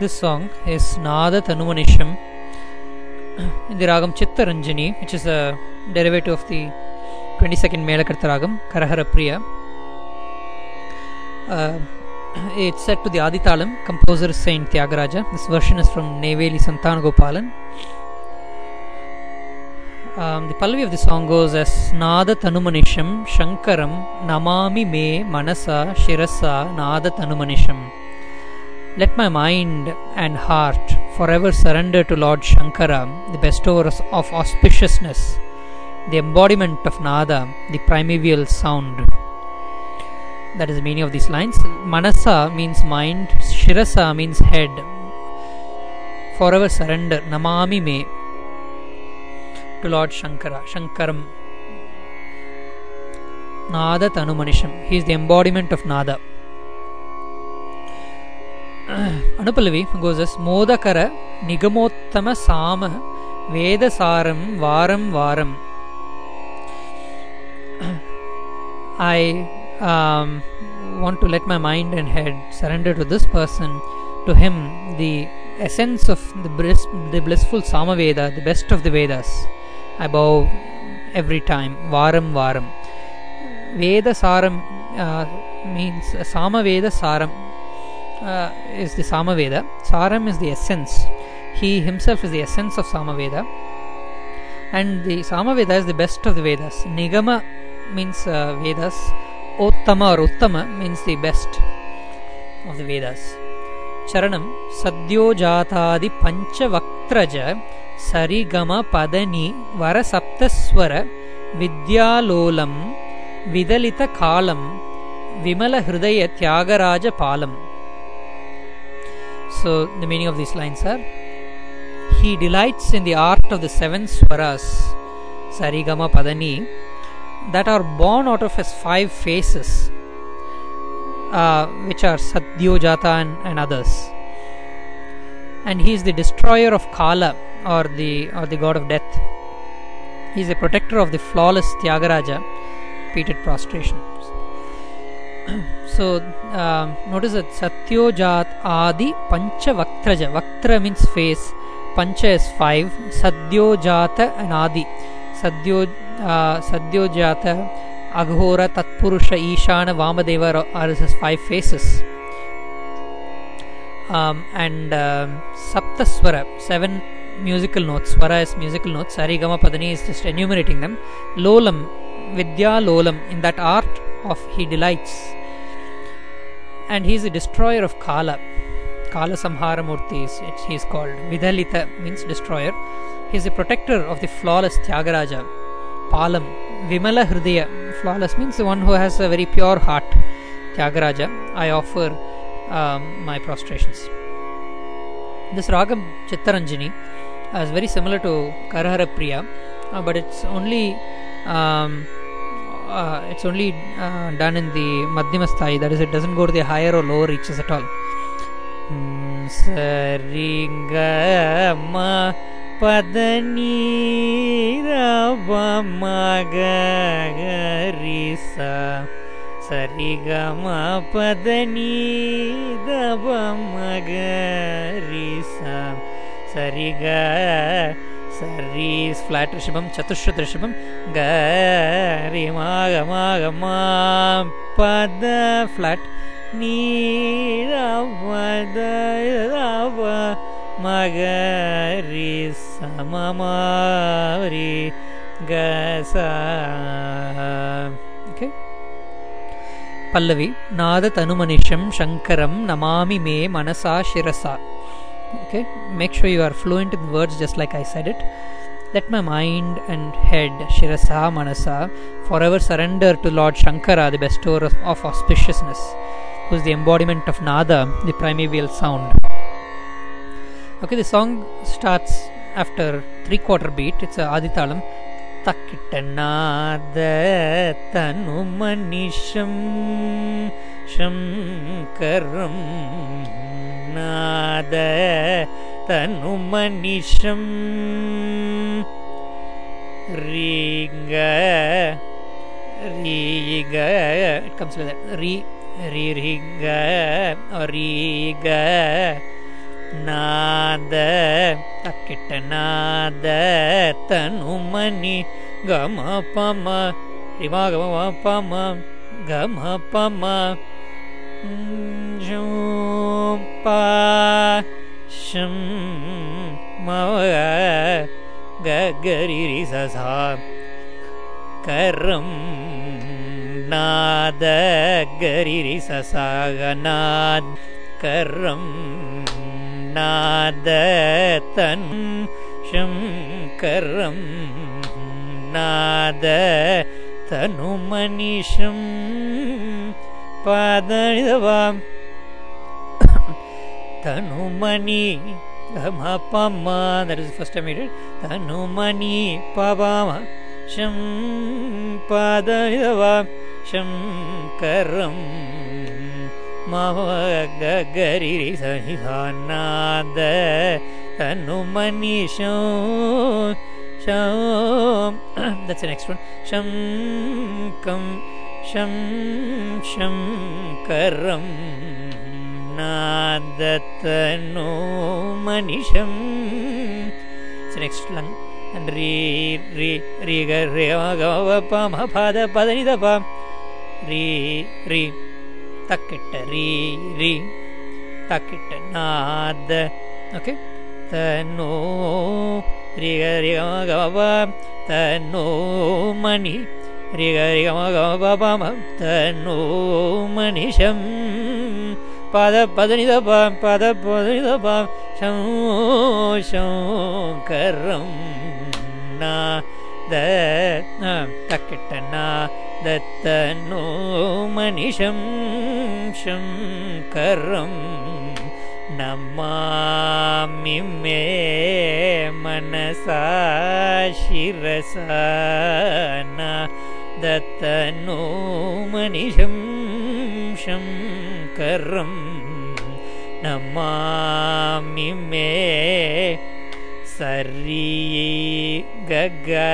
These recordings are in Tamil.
This song is Nada Tanumanisham in the ragam Chittaranjani, which is a derivative of the 22nd melakartha ragam, Karahara Priya. Uh, it's set to the Aditalam, composer Saint Tyagaraja. This version is from Neveli Santanagopalan. Um, the Pallavi of the song goes as Nada Tanumanisham Shankaram Namami Me Manasa Shirasa Nada Tanumanisham. Let my mind and heart forever surrender to Lord Shankara, the bestower of auspiciousness, the embodiment of Nada, the primeval sound. That is the meaning of these lines. Manasa means mind, Shirasa means head. Forever surrender, Namami Me to Lord Shankara, Shankaram. Nada Tanumanisham. He is the embodiment of Nada. அனுபலவி goes as மோதகர நிகமோத்தம சாம வேதசாரம் வாரம் வாரம் I um, want to let my mind and head surrender to this person, to him, the essence of the, bliss, the blissful Samaveda, the best of the Vedas. I bow every time, Varam Varam. Veda Saram uh, means uh, Samaveda Saram uh, is the Samaveda. Saram is the essence. He himself is the essence of Samaveda. And the Samaveda is the best of the Vedas. Nigama means uh, Vedas. Ottama or Uttama means the best of the Vedas. Charanam Sadyojatadi Panchavakraja Sarigama Padani Varasaptaswara Vidyalolam Vidalita Kalam Vimala Hridaya Tyagaraja Palam. So, the meaning of these lines are He delights in the art of the seven swaras, Sarigama Padani, that are born out of his five faces, uh, which are Satyojata and, and others. And he is the destroyer of Kala, or the or the god of death. He is a protector of the flawless Tyagaraja, repeated prostration. So um, notice that Satyojat Adi Pancha Vaktraja. Vaktra means face, Pancha is five, Sadyojata and Adi. Sadyo, uh, Sadyojata, Aghora, Tatpurusha, Ishana, Vamadeva are his five faces. Um, and uh, Saptaswara, seven musical notes. Swara is musical notes. Sarigama Padani is just enumerating them. Lolam, Vidya Lolam, in that art of he delights. And he is the destroyer of Kala. Kala Samhara Murti is he is called. Vidhalita means destroyer. He is the protector of the flawless Tyagaraja. Palam, Vimala Hridaya. Flawless means the one who has a very pure heart. Tyagaraja. I offer um, my prostrations. This Ragam Chittaranjani is very similar to Karahara Priya, uh, but it's only um, uh, it's only uh, done in the Madhyama Sthai, that is, it doesn't go to the higher or lower reaches at all. Saringama Padani Magarisa Sarigama Padani சரி ஃப்ளாட் ரிஷபம் சதுஷ்ருத் ரிஷபம் கரிமாகமாகமா பத ஃப்ளாட் நீரவதவ மகரி சமமாரி கச ஓகே பல்லவி நாத தனுமனிஷம் சங்கரம் நமாமி மே மனசா சிரசா okay make sure you are fluent in words just like i said it let my mind and head shirasa manasa forever surrender to lord shankara the bestower of, of auspiciousness who is the embodiment of nada the primeval sound okay the song starts after three quarter beat it's a aditalam தக்கிட்டநாத தனுமனிஷம் சங்கரம் நாத தனுமனிஷம் ரீங்க ரீக it comes like that. re re riga or riga நாத தக்கிட்ட நாத தனுமணி கம பம ரிமா கம பம கம பம ुप्पां मव गगरिरिससा करं नादगरिरिससागनाद्। करं नादतन् शं करं नाद तनु ಪಾದಳಿದವಾಂ ತನುಮಣಿ ಘಮ ಪಮ that is first time it ತನುಮಣಿ ಪವಾಮ ಶಂ ಪಾದಳಿದವಾಂ ಶಂಕರಂ ಮಮ ಗಗರಿ ಸಹಿಹಾನಾದ ತನುಮಣಿ ಶೋ ಶಂ ದಟ್ಸ್ ನೆಕ್ಸ್ಟ್ ಒನ್ ಶಂಕಂ शं शं करं नादतनो मनिषम् श्रेष्ठलङ् री रि ரிகரேமகமபமபத பதனிதபம் ரி ரி தக்கிட்ட ரி ரி தக்கிட்ட நாத ஓகே தன்னோ ரிகரேமகமப தன்னோ மணி மனிஷம் பத பதனிதபாம் பத பதனிதபாம் சங்கரம் நா தக்கிட்டனா தத்தனோ மனிஷம் சங்கரம் நமாமி மே மனசா சிரசானா दत्तनो मनिशंशं करं नमामि मे सर्री सरी गगमनसागमाक्षिरसा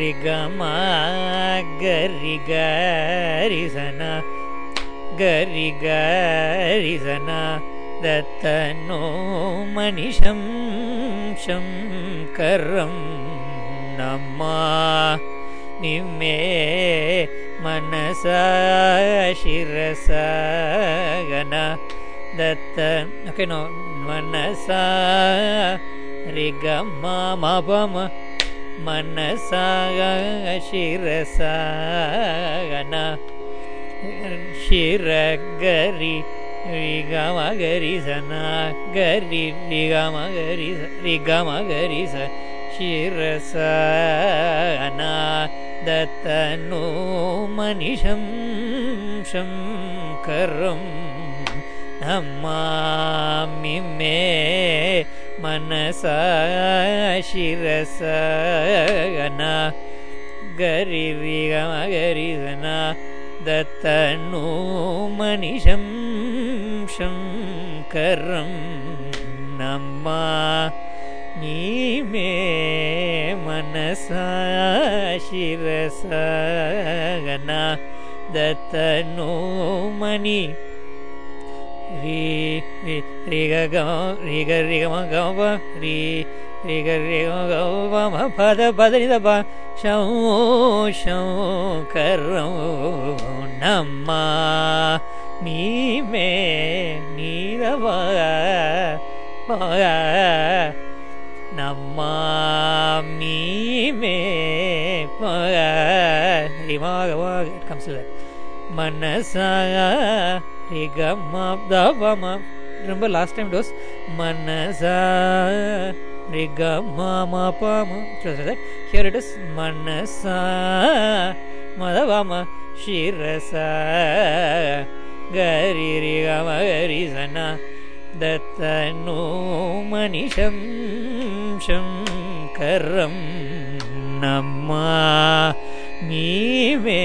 ऋगमा गरिगरिसना गरि गरिसना दत्तनो मनिषं शङ्करं नमा निमे मनसा शिरसा गण दत्त ओके नो मनसा ऋगमा मपम मनसा शिरसा गण शिरगरि ரிகமகரி சனா கரி ரிகமகரி ரிகமகரி ச சிரசனா தத்தனோ மனிஷம் சங்கரம் நமாமி மே மனசா சிரசனா கரி ரிகமகரி சனா दत्तनो मनिषं கரம் நம்மா நீமே மனசாசிரசகனா தத்தனோ மணி. ரீ ரீ ரிக ரிக ரிகம கமப ரீ ரிக ரிகம கமபம பத பத நிதப ஷௌ ஷௌ கரோ நம்மா நீ மே நீரவ நம்மா மீ மே ரிமாக கம்ஸ் மனசா ரிகமா தவமா ரொம்ப லாஸ்ட் டைம் டோஸ் மனசா ரிகமா மாபாமா ஹியர் இட் இஸ் மனசா மதவாமா ಶಿರಸ गरिरिगमगरिसन दत्तनो मनिषं शङ्करं नमामि मे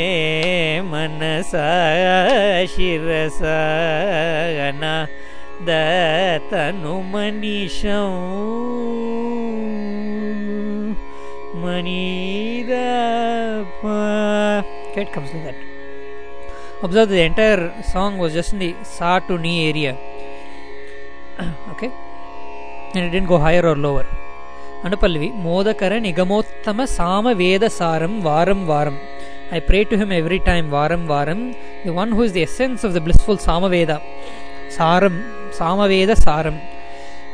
मनसा शिरसन दतनुमनिषौ மனித gate comes that observe the entire song was just in the sa to ni area. Okay? And it didn't go higher or lower. And anupalvi modakara nigamottama sama veda saram varam varam. I pray to him every time varam varam. The one who is the essence of the blissful samaveda saram samaveda saram.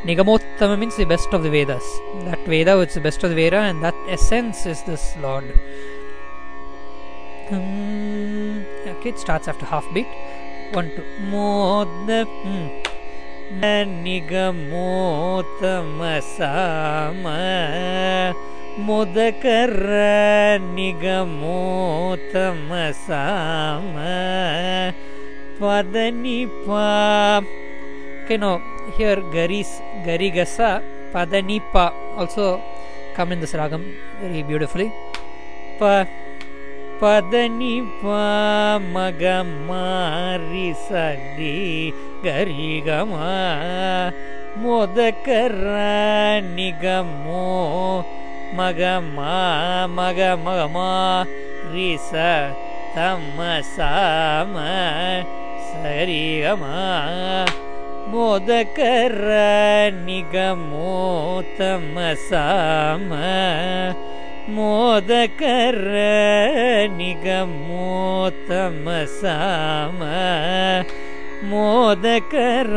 Nigamottama means the best of the vedas. That veda which is the best of the Vedas and that essence is this lord. Hmm it starts after half beat. One two. Mod ನಿಗಮೋತಮಸಾಮ ಮುದಕರ ನಿಗಮೋತಮಸಾಮ ತ್ವದ Padanipa. Okay, now here Garis, Garigasa, Padanipa also come in the ragam very beautifully. Pa, పదని మగ మారి సది గరిగమా మొదకర నిగమో మగమా మగ మగమా రిస తమ సామ సరిగమా మొదకర నిగమో తమ సామ ಮೋದಕರ ನಿಗಮೋತಮ ಸಾಮ ಮೋದಕರ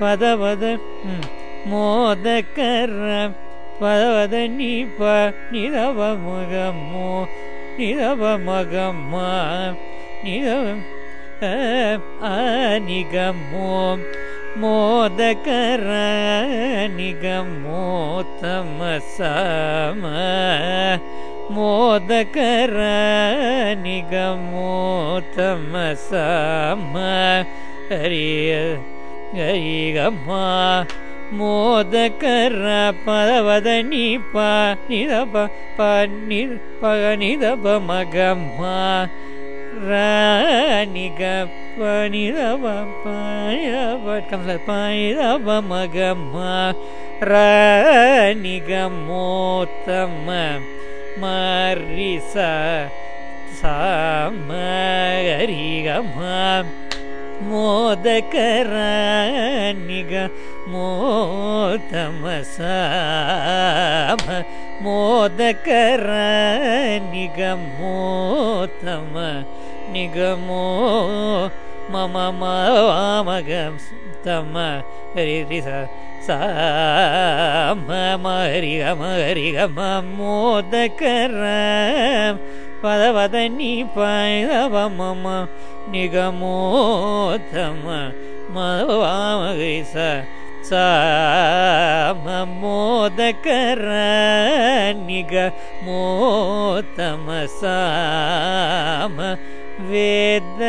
ಪದವದ ಮೋದಕರ ಪದವದ ನಿಪ ನಿರವ ಮಗಮ್ಮೋ ನಿರವ ಮಗಮ್ಮ ನಿರವ ಅನಿಗಮ್ಮೋ மோதகர நிகமோத்தம சம. மோதகர நிகமோத்தம சம. ஹரிய ஹரிகம்மா மோதகர பதவத நீப நிதப ப நித பக நிதப மகம்மா. ர நிக பனிரவ பட் கம்ஸ் பனிரவ மகம்மா ரனிகமோத்தம மரிச சாமரிகமா மோதகரணிக மோதமசாம மோதகரணிக மோதம நிகமோ மம மாமகம் தம்ம ஹரி ச மரிகமரிகமோதகரம் பதவதனி பதவமம நிகமோதம மவாமகை ச மோதகர நிக மோதம சாம வேதசாரம்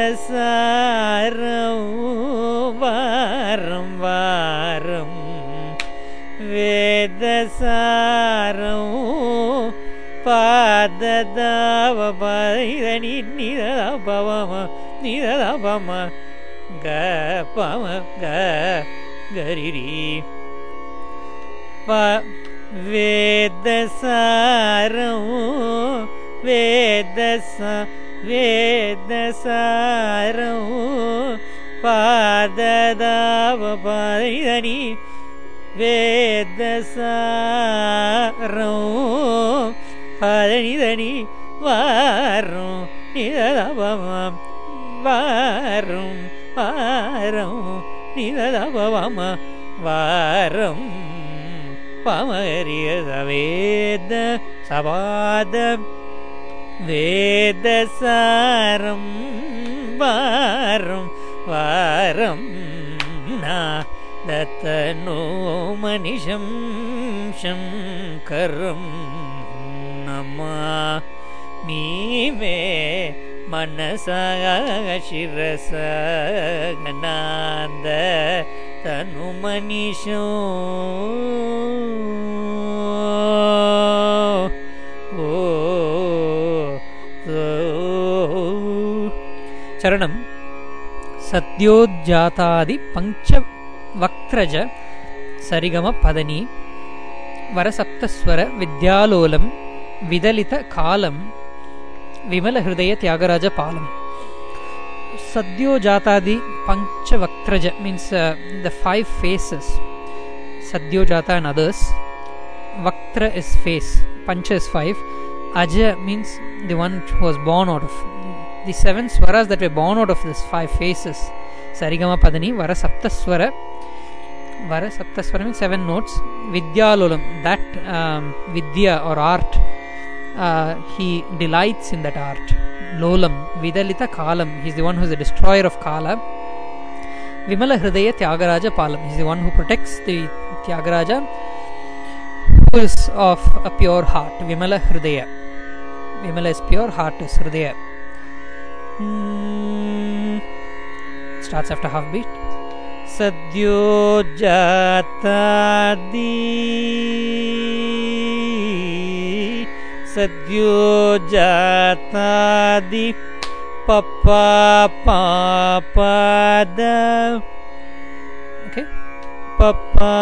வாரம் வாரம். வேதசாரம் பாததாவபரணி நிதபவம நிதபம க பம க கரிரி. ப வேதசாரம் வேதச பதனிதனி வாரும் நிதபமம் வாரும் வாரம் நிதபம வாரம் பமரியத வேத சபாத வேதசாரம் வாரம் வாரம் தத்தனோ மனிஷம் சங்கரம் நமா. மீவே மனசாசிரசகநாந்த தனு மனிஷோ चरणं सद्योज्जातादि पञ्च वक्त्रज सरिगम पदनी वरसप्तस्वर विद्यालोलं विदलितकालं विमलहृदय त्यागराजपालम् Sadyojatadi Panchavakraja means uh, the five faces. Sadyojata and others. Vaktra is face. Pancha is five. Aja means the one who was born out of. The seven swaras that were born out of these five faces. Sarigama Padani, Vara Saptaswara. Vara Saptaswara means seven notes. Vidyalolam, that um, Vidya or art, uh, he delights in that art. Lolam, Vidalita Kalam, he's the one who's the destroyer of Kala. Vimala Hridaya Tyagaraja Palam, he's the one who protects the Tyagaraja, who is of a pure heart. Vimala Hridaya. Vimala is pure, heart is Hridaya. Hmm. Starts after half beat. सद्यो जातादि सद्यो जातादि पप्पा पापद okay papa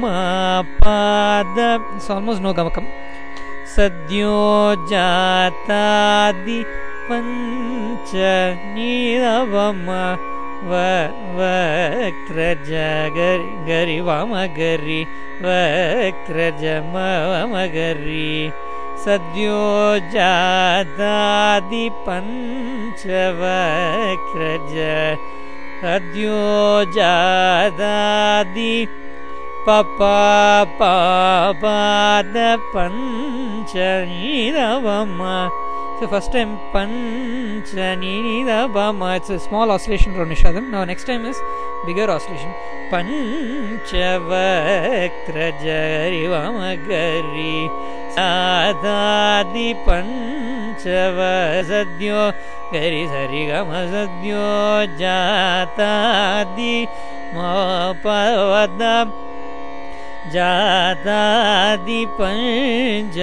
मापद it's almost no gamakam सद्यो जातादि पञ्च नीरवम वक्रज गरि गरि वामगरि वक्रज ममगरि सद्यो जादादि पञ्च वक्रज सद्यो जादादि पपाद पञ्च So first time Panchanida Bama. It's a small oscillation from Nishadam. Now next time is bigger oscillation. गरि सा पञ्चव सद्यो गरि सरि वम सद्यो जातादि जातादि पञ्चवक्रज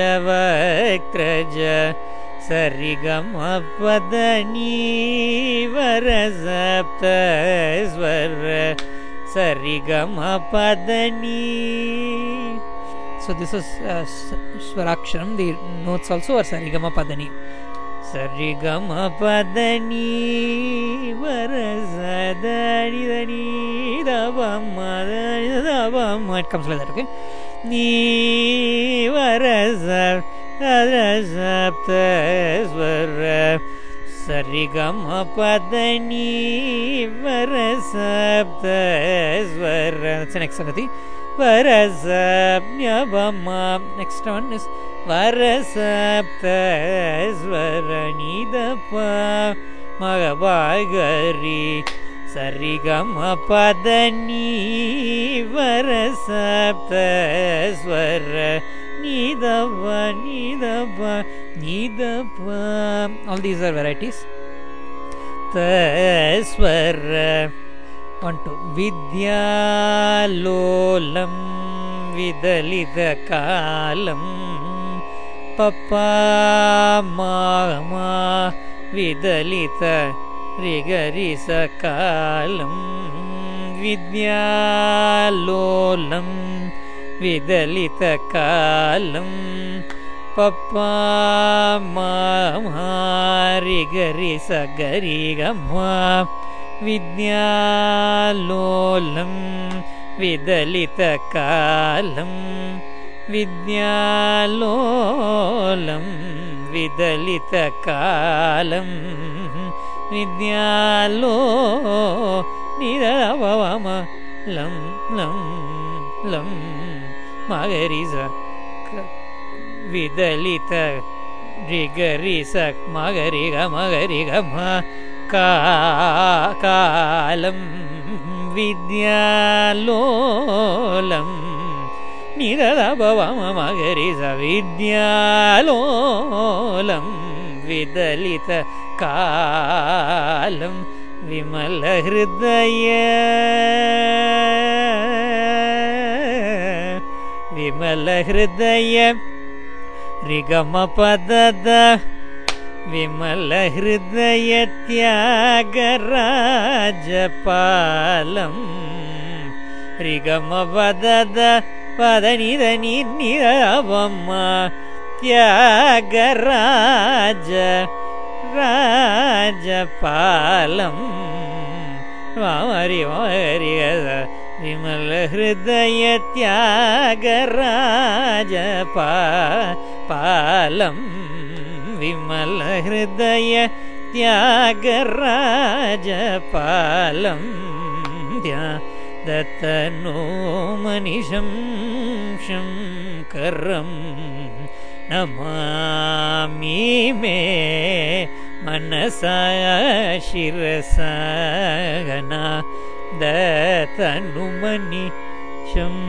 ಸರಿಗಮಪದನೀವರಸಪ್ತಸ್ವರ ಸರಿಗಮಪದನೀ So this is uh, Swaraksharam. The notes also are Sarigama Padani. Sarigama Padani Varasadani Dani Davama Davama. It comes like that, okay? Ni Varasad. Varasap Varasaptasvara Sarigamapadani Varasaptasvara That's the next Sagati. Varasapnyabama Next one is Varasaptasvaranidapa Magabagari Sarigamapadani Varasaptasvara Nidava, Nidava, Nidava. All these are varieties. Taswar. One, two. Vidya lolam vidalidakalam. Papa mama vidalita rigarisa kalam. Vidya lolam. Papa mama rigarisagarigamma विद्यालोलं विदलितकालं विद्यालोलं विदलितकालं विद्यालो निरवम लं लं लं मगरिस विदलित ऋगरिस मगरिग म कालं विद्यालोलं निरभवमगरिस विद्यालोलं विदलितकालं विमलहृदय ವಿಮಲಹೃದಯ ರಿಗಮ ಪದದ ವಿಮಲಹೃದಯ ತ್ಯಾಗರಾಜಪಾಲಂ ರಿಗಮ ಪದದ ಪದನಿದ ನಿರವಮ್ಮ ತ್ಯಾಗರಾಜ ರಾಜಪಾಲಂ ವಾಮರಿ ವಾಮರಿ त्यागराजपा पालं विमलहृदय त्यागराजपालं त्या दत्तनो मनिषं शङ्करं नमामि मे मनसा शिरसा गना दतनुमनि शम्